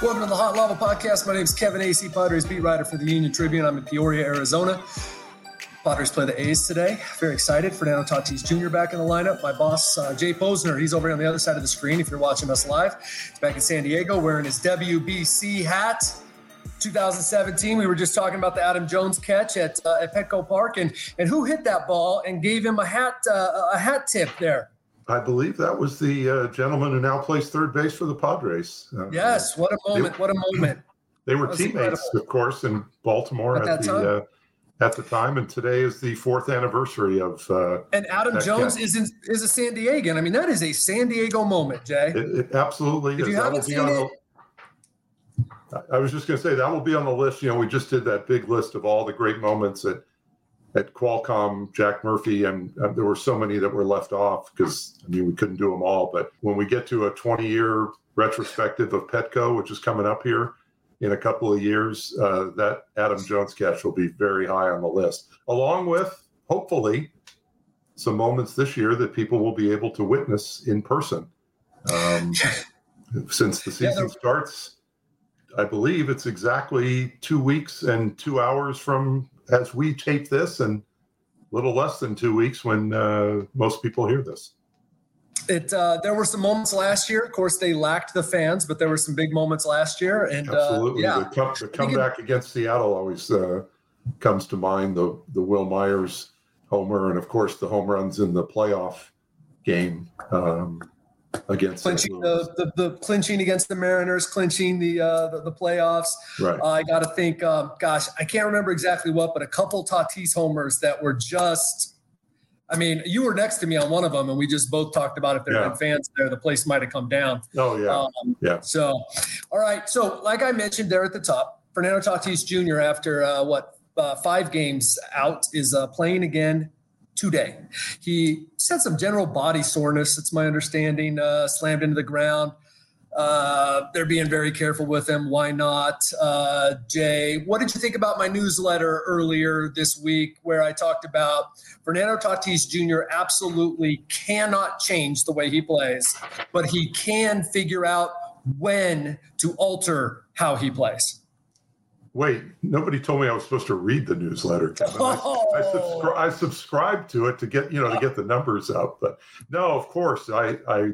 Welcome to the Hot Lava Podcast. My name is Kevin Acee, Padres beat writer for the Union Tribune. I'm in Peoria, Arizona. Padres play the A's today. Very excited. Fernando Tatis Jr. back in the lineup. My boss, uh, Jay Posner, he's over on the other side of the screen if you're watching us live. He's back in San Diego wearing his WBC hat. 2017, we were just talking about the Adam Jones catch at, uh, at Petco Park, and and who hit that ball and gave him a hat uh, a hat tip there. I believe that was the uh, gentleman who now plays third base for the Padres. Uh, yes, what a moment! They, what a moment! They were teammates, incredible. of course, in Baltimore at, at the uh, at the time, and today is the fourth anniversary of. Uh, and Adam Jones is in, is a San Diegan. I mean, that is a San Diego moment, Jay. It, it absolutely if is. You haven't seen it, the, I was just going to say that will be on the list. You know, we just did that big list of all the great moments at at Qualcomm, Jack Murphy, and uh, there were so many that were left off because I mean we couldn't do them all. But when we get to a 20 year retrospective of Petco, which is coming up here in a couple of years, uh, that Adam Jones catch will be very high on the list, along with hopefully some moments this year that people will be able to witness in person. Um, since the season yeah, starts, I believe it's exactly two weeks and two hours from as we tape this, and a little less than two weeks when uh, most people hear this. It uh, there were some moments last year. Of course, they lacked the fans, but there were some big moments last year. And uh, absolutely, uh, yeah. the, come, the comeback against Seattle always uh, comes to mind. The the Wil Myers homer, and of course the home runs in the playoff game. Um, against clinching the, the, the clinching against the Mariners, clinching the uh, the, the, playoffs. Right. Uh, I got to think. Um, gosh, I can't remember exactly what, but a couple Tatis homers that were just. I mean, you were next to me on one of them, and we just both talked about if there yeah. had been fans there, the place might have come down. Oh yeah, um, yeah. So, all right. So, like I mentioned there at the top, Fernando Tatis Jr. After uh, what uh, five games out is uh, playing again today. He said some general body soreness, it's my understanding, uh, slammed into the ground. Uh, they're being very careful with him. Why not? Uh, Jay, what did you think about my newsletter earlier this week where I talked about Fernando Tatis Jr. absolutely cannot change the way he plays, but he can figure out when to alter how he plays? Wait, nobody told me I was supposed to read the newsletter, Kevin. Oh. I, I, subscri- I subscribed to it to get you know to get the numbers up, but no, of course I I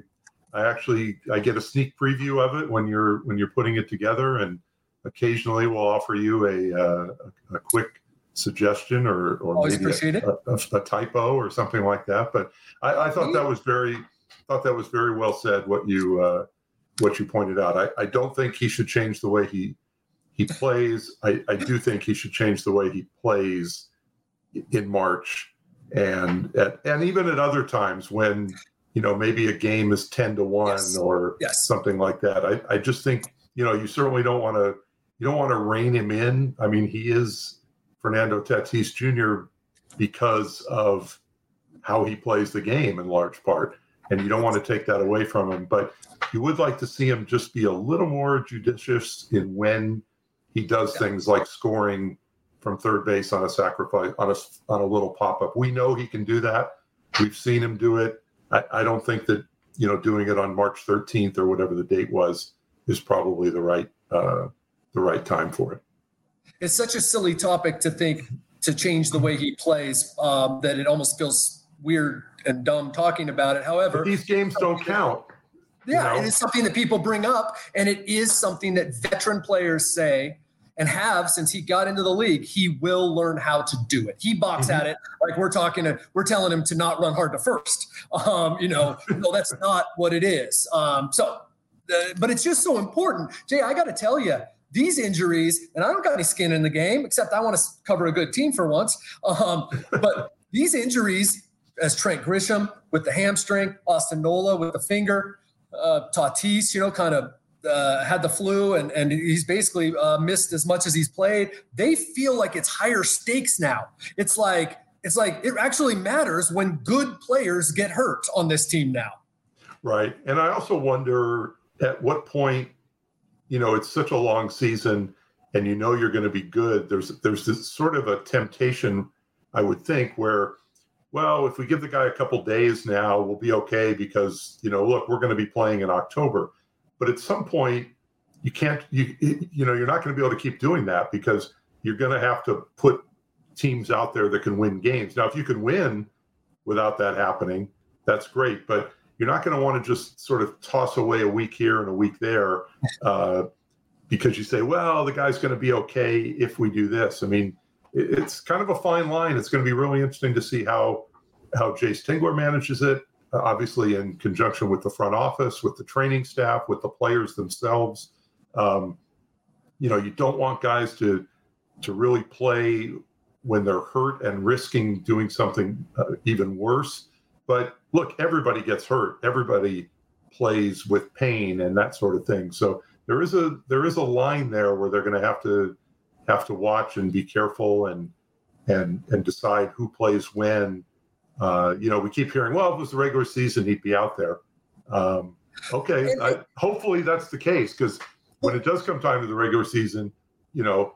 I actually I get a sneak preview of it when you're when you're putting it together, and occasionally we'll offer you a uh, a, a quick suggestion or or Always maybe a, a, a, typo or something like that. But I, I thought that was very thought that was very well said. What you uh, what you pointed out. I, I don't think he should change the way he he plays. I, I do think he should change the way he plays in March and at, and even at other times when you know maybe a game is 10 to 1 yes. or yes. something like that I, I just think you know you certainly don't want to you don't want to rein him in i mean he is fernando tatis jr because of how he plays the game in large part and you don't want to take that away from him but you would like to see him just be a little more judicious in when he does yeah. things like scoring from third base on a sacrifice on a on a little pop up. We know he can do that. We've seen him do it. I, I don't think that you know doing it on March 13th or whatever the date was is probably the right uh, the right time for it. It's such a silly topic to think to change the way he plays um, that it almost feels weird and dumb talking about it. However, but these games don't count. Yeah, you know? it is something that people bring up, and it is something that veteran players say and have since he got into the league, he will learn how to do it. He box mm-hmm. at it like we're talking to, we're telling him to not run hard to first. Um, you know, no, that's not what it is. Um, so, uh, but it's just so important. Jay, I got to tell you, these injuries, and I don't got any skin in the game, except I want to cover a good team for once. Um, but these injuries, as Trent Grisham with the hamstring, Austin Nola with the finger, uh, Tatis, you know, kind of uh, had the flu and, and he's basically uh, missed as much as he's played. They feel like it's higher stakes now. It's like it's like it actually matters when good players get hurt on this team now. Right, and I also wonder at what point, you know, it's such a long season, and you know you're going to be good. There's there's this sort of a temptation, I would think, where well, if we give the guy a couple days now, we'll be okay because, you know, look, we're going to be playing in October. But at some point, you can't you you know you're not going to be able to keep doing that because you're going to have to put teams out there that can win games. Now, if you can win without that happening, that's great. But you're not going to want to just sort of toss away a week here and a week there uh, because you say, well, the guy's going to be okay if we do this. I mean, it's kind of a fine line. It's going to be really interesting to see how how Jayce Tingler manages it. Obviously, in conjunction with the front office, with the training staff, with the players themselves. Um, you know, you don't want guys to to really play when they're hurt and risking doing something uh, even worse. But look, everybody gets hurt. Everybody plays with pain and that sort of thing. So there is a there is a line there where they're going to have to have to watch and be careful and and and decide who plays when. Uh, you know, we keep hearing, well, if it was the regular season, he'd be out there. Um, okay, I, hopefully that's the case because when it does come time to the regular season, you know,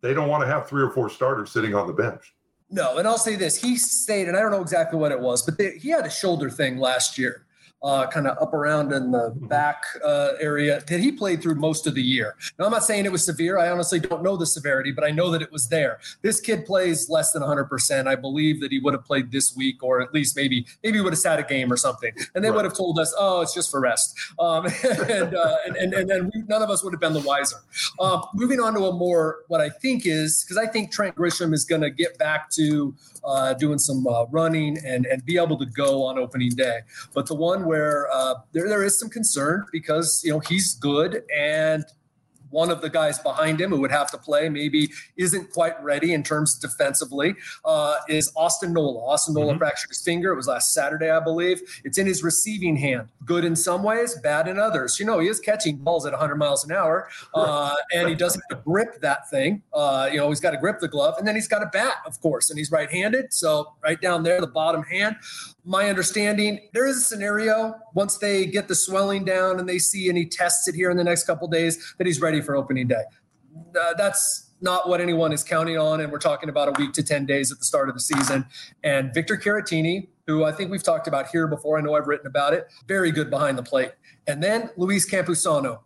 they don't want to have three or four starters sitting on the bench. No, and I'll say this: he stayed, and I don't know exactly what it was, but they, he had a shoulder thing last year, uh, kind of up around in the mm-hmm. back uh, area that he played through most of the year. Now, I'm not saying it was severe. I honestly don't know the severity, but I know that it was there. This kid plays less than 100%. I believe that he would have played this week, or at least maybe maybe would have sat a game or something, and they right. would have told us, "Oh, it's just for rest," um, and, uh, and, and and then we, none of us would have been the wiser. Um, moving on to a more what I think is because I think Trent Grisham is going to get back to uh, doing some uh, running and and be able to go on opening day, but the one where uh, there there is some concern because you know he's good and one of the guys behind him who would have to play maybe isn't quite ready in terms defensively uh, is Austin Nola. Austin Nola mm-hmm. fractured his finger. It was last Saturday, I believe. It's in his receiving hand. Good in some ways, bad in others. You know, he is catching balls at 100 miles an hour, uh, and he doesn't grip that thing. Uh, you know, he's got to grip the glove, and then he's got a bat, of course, and he's right-handed. So right down there, the bottom hand. My understanding, there is a scenario once they get the swelling down and they see and he tests it here in the next couple days that he's ready for opening day. Uh, that's not what anyone is counting on. And we're talking about a week to 10 days at the start of the season. And Victor Caratini, who I think we've talked about here before, I know I've written about it, very good behind the plate. And then Luis Campusano.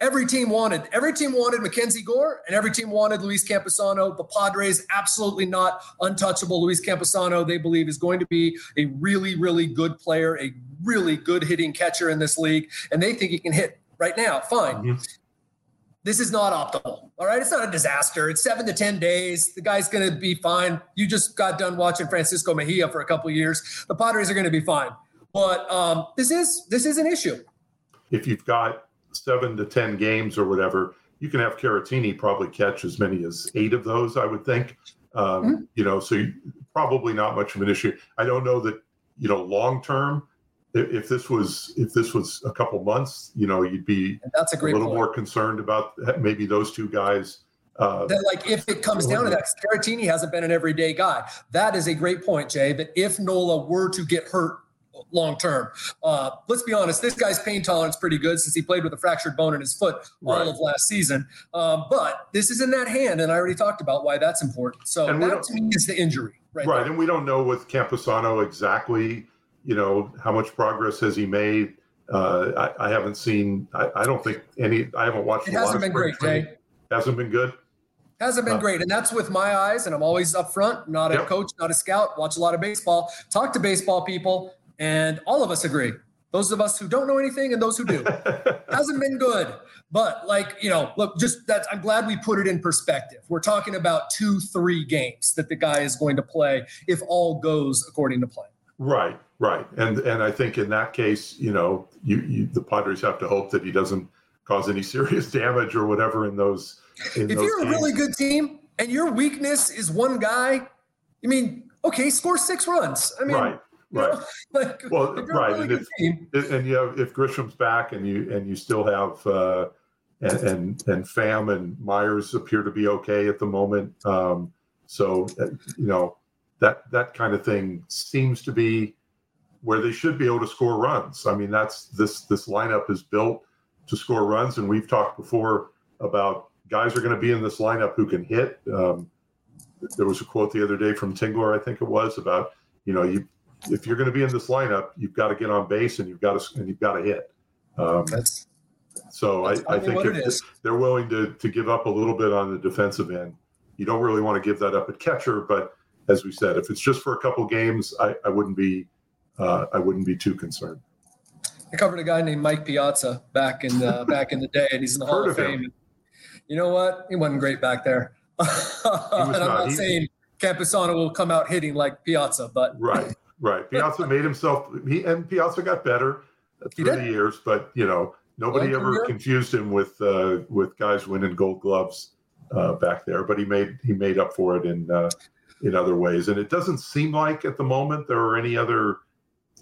Every team wanted, every team wanted Mackenzie Gore, and every team wanted Luis Campusano. The Padres absolutely not untouchable. Luis Campusano, they believe, is going to be a really, really good player, a really good hitting catcher in this league, and they think he can hit right now. Fine. Mm-hmm this is not optimal. All right. It's not a disaster. It's seven to 10 days. The guy's going to be fine. You just got done watching Francisco Mejia for a couple years. The Padres are going to be fine. But um, this is this is an issue. If you've got seven to 10 games or whatever, you can have Caratini probably catch as many as eight of those, I would think. Um, mm-hmm. You know, so you, probably not much of an issue. I don't know that, you know, long term, if this was if this was a couple months, you know, you'd be that's a, great a little point. more concerned about maybe those two guys. Uh, that like if it comes down to that, Caratini hasn't been an everyday guy. That is a great point, Jay. That if Nola were to get hurt long term, uh, let's be honest, this guy's pain tolerance is pretty good since he played with a fractured bone in his foot all of last season. Um, but this is in that hand, and I already talked about why that's important. So and that to me is the injury, right? Right, there. and we don't know with Campusano exactly you know, how much progress has he made? Uh, I, I, haven't seen. I, I, don't think any. I haven't watched. It hasn't been great, Jay. Hasn't been good. Hasn't been uh, great, and that's with my eyes. And I'm always up front, not a yep. coach, not a scout. Watch a lot of baseball. Talk to baseball people, and all of us agree. Those of us who don't know anything and those who do hasn't been good. But like you know, look, just that I'm glad we put it in perspective. We're talking about two, three games that the guy is going to play if all goes according to plan. Right, right, and and I think in that case, you know, you, you the Padres have to hope that he doesn't cause any serious damage or whatever in those. In if those you're games. a really good team and your weakness is one guy, I mean, okay, score six runs. I mean, right. Right. Know, like, well, right, really and if team, and you know if Grisham's back and you and you still have uh, and, and and Pham and Myers appear to be okay at the moment. Um, so uh, you know that that kind of thing seems to be where they should be able to score runs. I mean, that's this this lineup is built to score runs, and we've talked before about guys are going to be in this lineup who can hit. Um, there was a quote the other day from Tingler, I think it was, about you know you if you're going to be in this lineup, you've got to get on base and you've got to and you've got to hit. Um, that's So I, I think if they're willing to to give up a little bit on the defensive end, you don't really want to give that up at catcher. But as we said, if it's just for a couple games, I, I wouldn't be uh, I wouldn't be too concerned. I covered a guy named Mike Piazza back in the, back in the day, and he's in the Hall of, of Fame. You know what? He wasn't great back there. and I'm not, not saying Campusano will come out hitting like Piazza, but right, right. Piazza made himself. He and Piazza got better through the years, but you know nobody ever confused him with uh, with guys winning Gold Gloves uh, back there. But he made he made up for it in uh, in other ways, and it doesn't seem like at the moment there are any other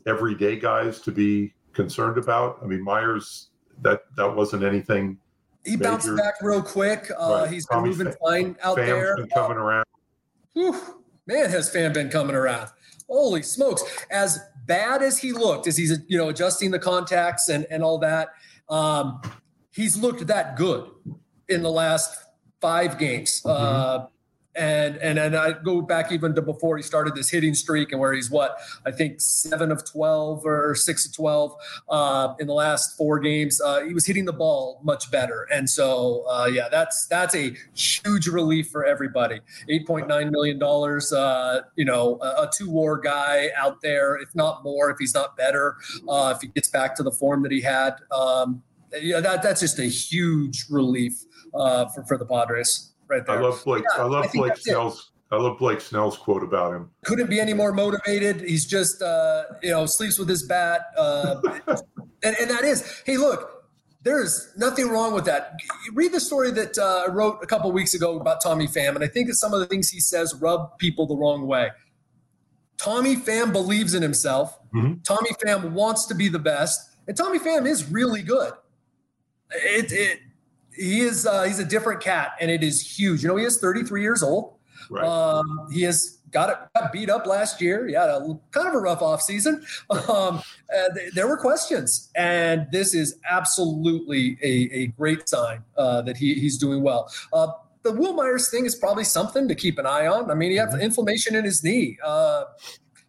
everyday guys to be concerned about. I mean, Myers that that wasn't anything. He major. bounced back real quick. Uh, right. He's been moving fine out Pham's there. Been coming around. Whew, man, has Pham been coming around? Holy smokes! As bad as he looked, as he's you know adjusting the contacts and and all that, um, he's looked that good in the last five games. Mm-hmm. Uh, and and and I go back even to before he started this hitting streak and where he's what I think seven of twelve or six of twelve uh, in the last four games. Uh, he was hitting the ball much better, and so uh, yeah, that's that's a huge relief for everybody. Eight point nine million dollars. Uh, you know, a, a, two WAR guy out there, if not more, if he's not better, uh, if he gets back to the form that he had. Um, yeah, that that's just a huge relief uh, for for the Padres right there. I love Blake. Yeah, I love I Blake Snell's. I love Blake Snell's quote about him. Couldn't be any more motivated. He's just, uh, you know, sleeps with his bat, uh, and, and that is, hey, look, there's nothing wrong with that. Read the story that uh, I wrote a couple weeks ago about Tommy Pham, and I think that some of the things he says rub people the wrong way. Tommy Pham believes in himself. Mm-hmm. Tommy Pham wants to be the best, and Tommy Pham is really good. It, it he is uh, he's a different cat, and it is huge. You know, he is 33 years old. Right. Um, he has got it got beat up last year. He had a kind of a rough off season. Um, th- there were questions, and this is absolutely a, a great sign uh, that he, he's doing well. Uh, the Wil Myers thing is probably something to keep an eye on. I mean, he has mm-hmm. inflammation in his knee. Uh,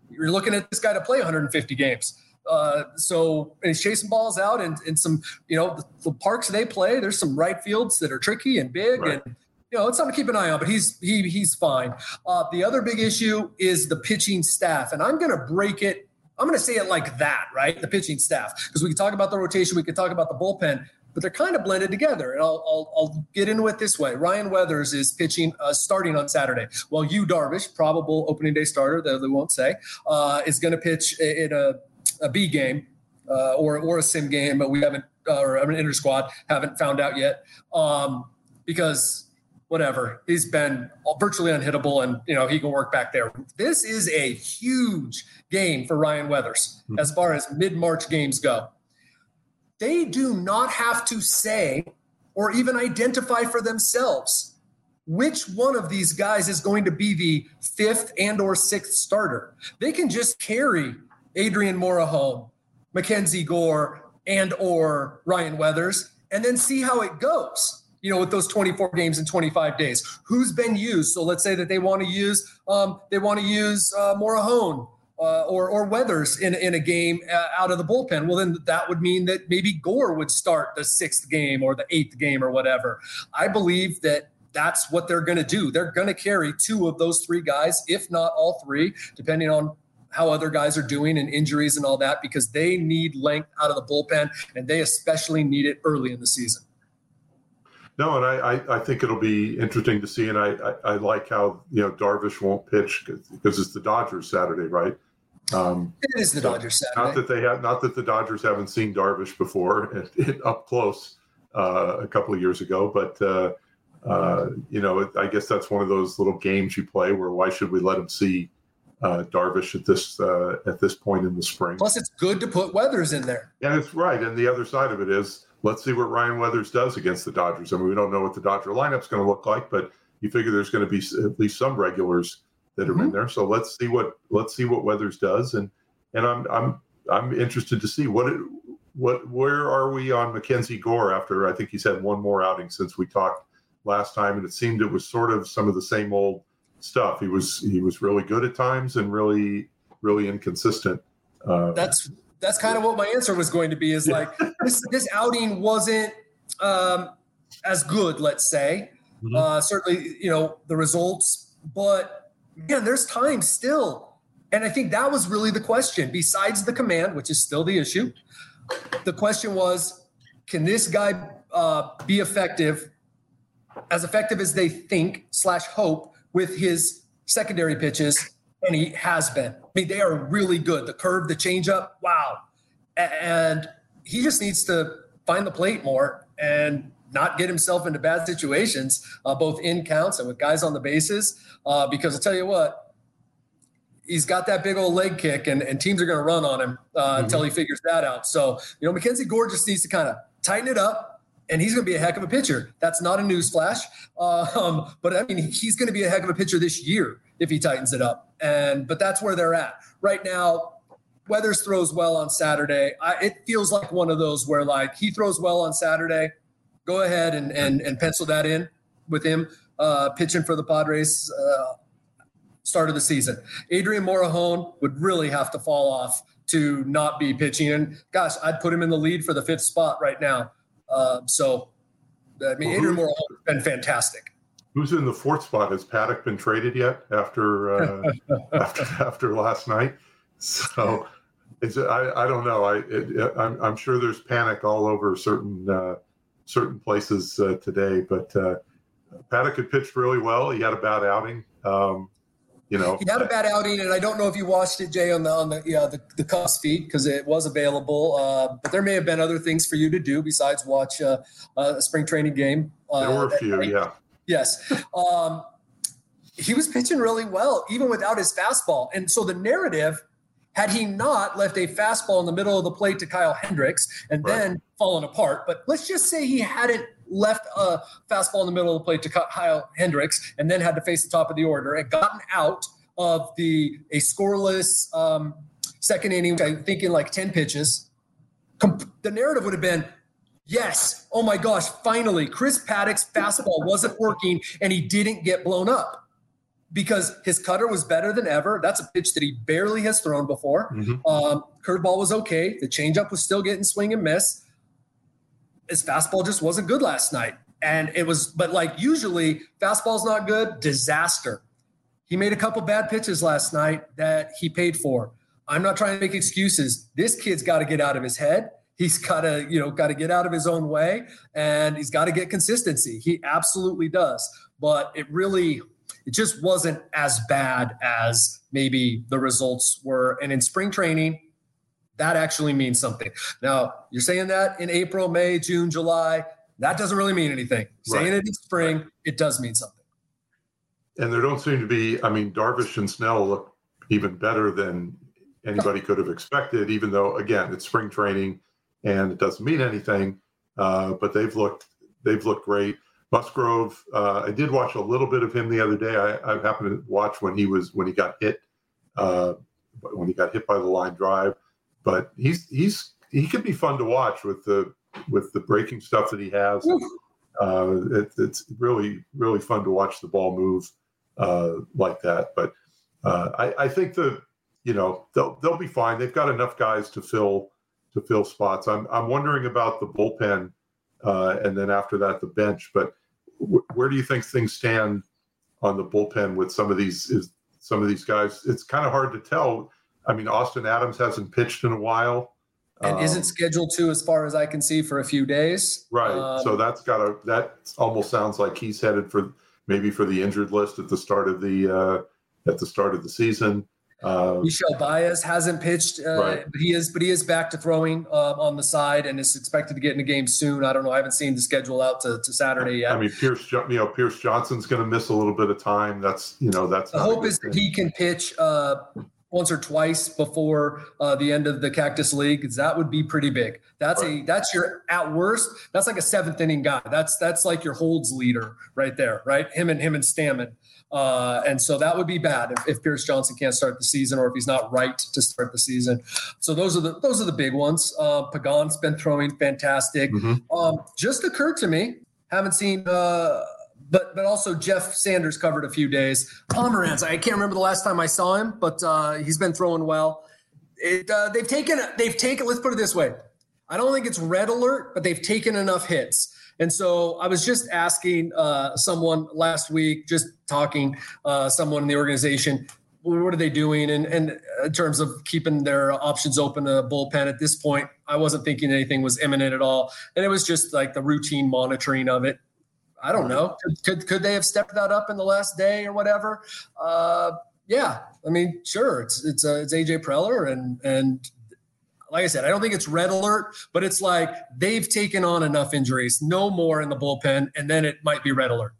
you're looking at this guy to play 150 games. Uh, so he's chasing balls out and, and some, you know, the, the, parks they play, there's some right fields that are tricky and big right. and, you know, it's something to keep an eye on, but he's, he, he's fine. Uh, the other big issue is the pitching staff. And I'm going to break it. I'm going to say it like that, right? The pitching staff, because we can talk about the rotation. We can talk about the bullpen, but they're kind of blended together. And I'll, I'll, I'll get into it this way. Ryan Weathers is pitching, uh, starting on Saturday. while Yu Darvish, probable opening day starter, though they won't say, uh, is going to pitch in a a B game uh, or or a sim game, but we haven't uh, or an inter squad haven't found out yet um, because whatever he's been virtually unhittable and you know he can work back there. This is a huge game for Ryan Weathers mm-hmm. as far as mid March games go. They do not have to say or even identify for themselves which one of these guys is going to be the fifth and or sixth starter. They can just carry Adrian Morejon, Mackenzie Gore, and or Ryan Weathers, and then see how it goes. You know, with those 24 games in 25 days, who's been used? So let's say that they want to use um, they want to use uh, Morejon uh, or or Weathers in in a game uh, out of the bullpen. Well, then that would mean that maybe Gore would start the sixth game or the eighth game or whatever. I believe that that's what they're going to do. They're going to carry two of those three guys, if not all three, depending on how other guys are doing and injuries and all that because they need length out of the bullpen and they especially need it early in the season. No, and I, I, I think it'll be interesting to see. And I, I, I like how, you know, Darvish won't pitch because it's the Dodgers Saturday, right? Um, it is the so Dodgers Saturday. Not that they have, not that the Dodgers haven't seen Darvish before and up close uh, a couple of years ago, but uh, uh, you know, I guess that's one of those little games you play where why should we let him see uh, Darvish at this uh, at this point in the spring. Plus, it's good to put Weathers in there. And it's right. And the other side of it is, let's see what Ryan Weathers does against the Dodgers. I mean, we don't know what the Dodger lineup's going to look like, but you figure there's going to be at least some regulars that are mm-hmm. in there. So let's see what let's see what Weathers does. And and I'm I'm I'm interested to see what it, what where are we on Mackenzie Gore after I think he's had one more outing since we talked last time, and it seemed it was sort of some of the same old stuff. He was he was really good at times and really really inconsistent. Uh, that's that's kind of what my answer was going to be. Is like this this outing wasn't um, as good. Let's say mm-hmm. uh, certainly you know the results, but man, there's time still, and I think that was really the question. Besides the command, which is still the issue, the question was, can this guy uh, be effective, as effective as they think slash hope with his secondary pitches? And he has been. I mean, they are really good. The curve, the changeup, wow. And he just needs to find the plate more and not get himself into bad situations, uh, both in counts and with guys on the bases. Uh, because I'll tell you what, he's got that big old leg kick, and, and teams are going to run on him uh, mm-hmm. until he figures that out. So, you know, Mackenzie Gore just needs to kind of tighten it up, and he's going to be a heck of a pitcher. That's not a newsflash, um, but I mean, he's going to be a heck of a pitcher this year if he tightens it up. And but that's where they're at right now. Weathers throws well on Saturday. I, it feels like one of those where like he throws well on Saturday. Go ahead and and, and pencil that in with him uh, pitching for the Padres. Uh, start of the season. Adrian Morejon would really have to fall off to not be pitching. And gosh, I'd put him in the lead for the fifth spot right now. Uh, so, I mean, Adrian Moore has been fantastic. Who's in the fourth spot? Has Paddack been traded yet after uh, after, after last night? So, it's I, I don't know. I it, I'm, I'm sure there's panic all over certain uh, certain places uh, today, but uh, Paddack had pitched really well. He had a bad outing. Um, you know, he had a bad outing, and I don't know if you watched it, Jay, on the on the yeah the, the Cubs feed because it was available. Uh, but there may have been other things for you to do besides watch uh, a spring training game. Uh, there were a few, yeah. Yes. Um, he was pitching really well, even without his fastball. And so the narrative, had he not left a fastball in the middle of the plate to Kyle Hendricks and right. then fallen apart, but let's just say he hadn't left a fastball in the middle of the plate to cut Kyle Hendricks and then had to face the top of the order and gotten out of the a scoreless um, second inning, I think in like 10 pitches, the narrative would have been, yes, oh my gosh, finally, Chris Paddack's fastball wasn't working and he didn't get blown up because his cutter was better than ever. That's a pitch that he barely has thrown before. Mm-hmm. Um, curveball was okay. The changeup was still getting swing and miss his fastball just wasn't good last night. And it was, but like usually, fastball's not good, disaster. He made a couple bad pitches last night that he paid for. I'm not trying to make excuses. This kid's got to get out of his head. He's got to, you know, got to get out of his own way and he's got to get consistency. He absolutely does. But it really, it just wasn't as bad as maybe the results were. And in spring training, that actually means something. Now, you're saying that in April, May, June, July, that doesn't really mean anything. Right. Saying it in spring, right. it does mean something. And there don't seem to be, I mean, Darvish and Snell look even better than anybody could have expected, even though, again, it's spring training and it doesn't mean anything. Uh, but they've looked, they've looked great. Musgrove, uh, I did watch a little bit of him the other day. I, I happened to watch when he was, when he got hit, uh, when he got hit by the line drive but he's he's he could be fun to watch with the with the breaking stuff that he has. Uh, it, it's really really fun to watch the ball move uh, like that. But uh, I, I think the you know they'll they'll be fine. They've got enough guys to fill to fill spots. I'm I'm wondering about the bullpen uh, and then after that the bench. But w- where do you think things stand on the bullpen with some of these is some of these guys? It's kind of hard to tell I mean, Austin Adams hasn't pitched in a while. And um, isn't scheduled to, as far as I can see, for a few days. Right. Um, so that's got a that almost sounds like he's headed for maybe for the injured list at the start of the uh, at the start of the season. Uh, Michel Baez hasn't pitched, uh, right. but he is but he is back to throwing uh, on the side and is expected to get in the game soon. I don't know. I haven't seen the schedule out to, to Saturday yet. I mean, Pierce, you know, Pierce Johnson's going to miss a little bit of time. That's you know that's the hope is thing. that he can pitch uh, once or twice before uh, the end of the Cactus League, that would be pretty big. That's right. a that's your at worst. That's like a seventh inning guy. That's that's like your holds leader right there, right? Him and him and Stammen. Uh, and so that would be bad if, if Pierce Johnson can't start the season or if he's not right to start the season. So those are the those are the big ones. Uh, Pagan's been throwing fantastic. Mm-hmm. Um, just occurred to me, haven't seen. Uh, but but also Jeff Sanders covered a few days. Pomeranz, I can't remember the last time I saw him, but uh, he's been throwing well. It, uh, they've taken they've taken. Let's put it this way: I don't think it's red alert, but they've taken enough hits. And so I was just asking uh, someone last week, just talking uh, someone in the organization, what are they doing? And, and in terms of keeping their options open to bullpen at this point, I wasn't thinking anything was imminent at all. And it was just like the routine monitoring of it. I don't know. Could, could, could they have stepped that up in the last day or whatever? Uh, yeah, I mean, sure. It's it's uh, it's AJ Preller and and like I said, I don't think it's red alert, but it's like they've taken on enough injuries, no more in the bullpen, and then it might be red alert.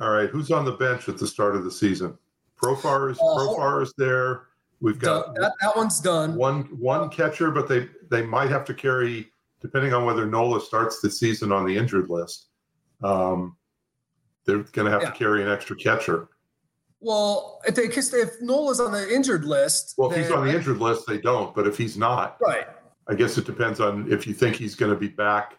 All right, who's on the bench at the start of the season? Profar is uh, Profar is there. We've got that, that one's done. One one catcher, but they they might have to carry, depending on whether Nola starts the season on the injured list. Um, they're going to have yeah. to carry an extra catcher. Well, if they if Nola's on the injured list, well, if he's on the injured list, they don't. But if he's not, right? I guess it depends on if you think he's going to be back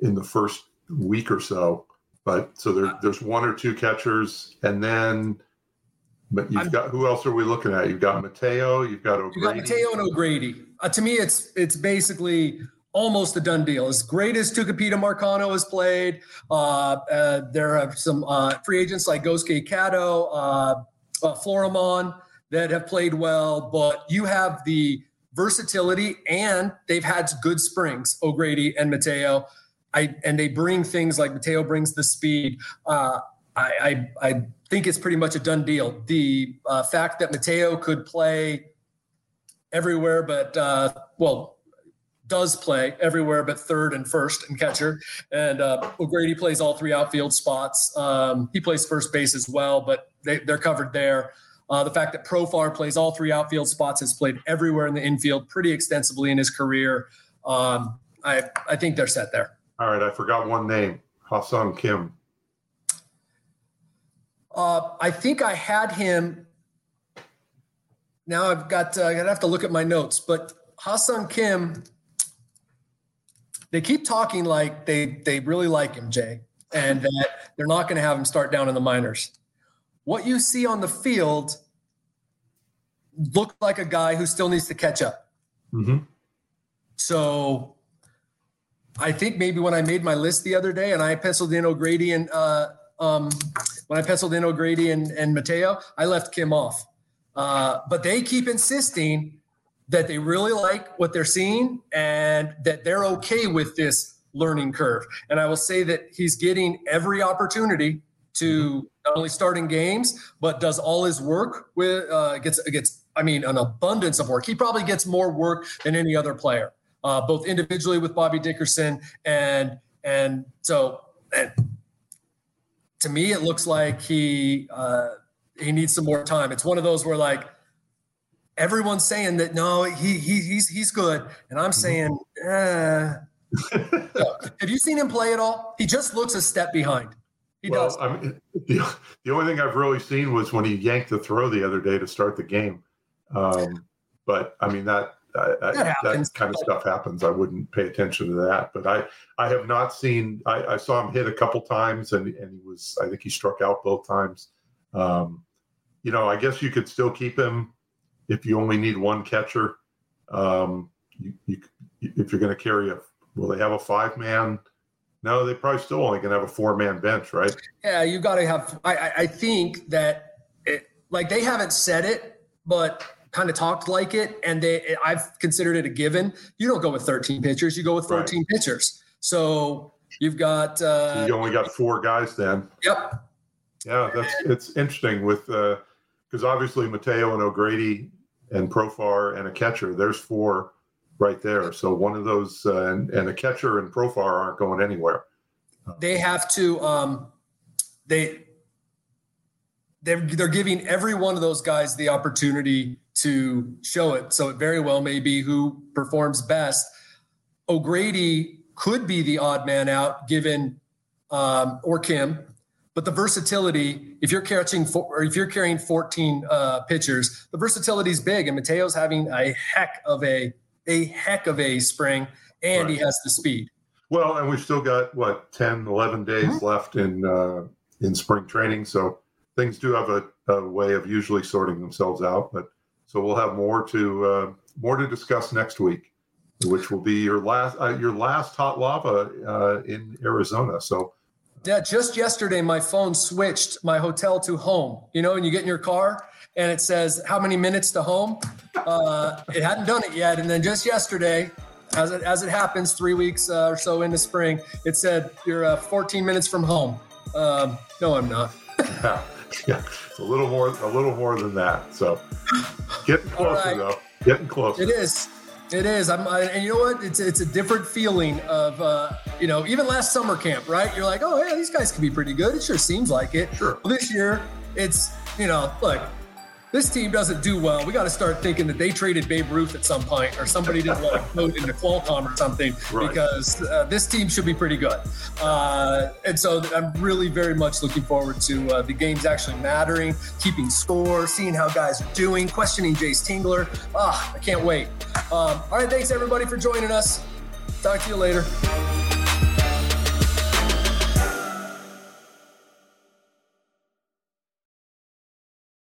in the first week or so. But so there, there's one or two catchers, and then but you've I'm, got who else are we looking at? You've got Mateo, you've got O'Grady. You've got Mateo and O'Grady. Uh, to me, it's it's basically almost a done deal. As great as Tucupita Marcano has played, uh, uh, there are some uh, free agents like Gosuke Katoh, uh, uh, Florimon that have played well, but you have the versatility and they've had good springs, O'Grady and Mateo. I, and they bring things like Mateo brings the speed. Uh, I, I, I, think it's pretty much a done deal. The fact that Mateo could play everywhere, but well, does play everywhere but third and first and catcher. And uh, O'Grady plays all three outfield spots. Um, he plays first base as well, but they, are covered there. Uh, the fact that Profar plays all three outfield spots, has played everywhere in the infield pretty extensively in his career. Um, I, I think they're set there. All right, I forgot one name, Ha-Seong Kim. Uh, I think I had him. Now I've got. Uh, I have to look at my notes, but Ha-Seong Kim they keep talking like they they really like him, Jay, and that they're not going to have him start down in the minors. What you see on the field looked like a guy who still needs to catch up. Mm-hmm. So I think maybe when I made my list the other day and I penciled in O'Grady and uh, um, when I penciled in O'Grady and, and Mateo, I left Kim off. Uh, but they keep insisting that they really like what they're seeing and that they're okay with this learning curve. And I will say that he's getting every opportunity to not only start in games, but does all his work with uh, gets gets I mean an abundance of work. He probably gets more work than any other player, uh, both individually with Bobby Dickerson and and so and to me it looks like he uh, he needs some more time. It's one of those where like everyone's saying that no, he, he he's he's good, and I'm saying, eh. have you seen him play at all? He just looks a step behind. He well, does. I mean, the, the only thing I've really seen was when he yanked the throw the other day to start the game. Um, but I mean that that, that, kind of stuff happens. I wouldn't pay attention to that. But I I have not seen. I, I saw him hit a couple times, and and he was. I think he struck out both times. Um, you know, I guess you could still keep him if you only need one catcher, um, you, you, if you're going to carry a, will they have a five man? No, they probably still only going to have a four man bench, right? Yeah, you got to have. I, I think that it, like they haven't said it, but kind of talked like it, and they I've considered it a given. You don't go with 13 pitchers, you go with 14 right. pitchers. So you've got. Uh, so you only got four guys then. Yep. Yeah, that's it's interesting with because uh, obviously Mateo and O'Grady and Profar and a catcher. There's four right there. So one of those uh, and, and, a catcher and Profar aren't going anywhere. They have to. Um, they they're they're giving every one of those guys the opportunity to show it. So it very well may be who performs best. O'Grady could be the odd man out, given um, or Kim but the versatility, if you're catching four, or if you're carrying 14 uh, pitchers, the versatility is big. And Mateo's having a heck of a a heck of a spring, and right. he has the speed. Well, and we've still got what 10, 11 days mm-hmm. left in uh, in spring training, so things do have a, a, way of usually sorting themselves out. But so we'll have more to uh, more to discuss next week. which will be your last uh, your last hot lava uh, in Arizona. So. Yeah, just yesterday my phone switched my hotel to home. You know, and you get in your car and it says how many minutes to home. Uh, it hadn't done it yet, and then just yesterday, as it as it happens, three weeks uh, or so into spring, it said you're uh, 14 minutes from home. Um, no, I'm not. yeah, yeah, it's a little more a little more than that. So getting closer right. though. Getting closer. It is. It is. I'm, I, and you know what? It's it's a different feeling of uh, you know even last summer camp, right? You're like, oh yeah, these guys can be pretty good. It sure seems like it. Sure. Well, this year, it's you know, look, this team doesn't do well. We got to start thinking that they traded Babe Ruth at some point, or somebody didn't want to vote into Qualcomm or something, right. because uh, this team should be pretty good. Uh, and so I'm really very much looking forward to uh, the games actually mattering, keeping score, seeing how guys are doing, questioning Jayce Tingler. Ah, I can't wait. Um, all right, thanks everybody for joining us. Talk to you later.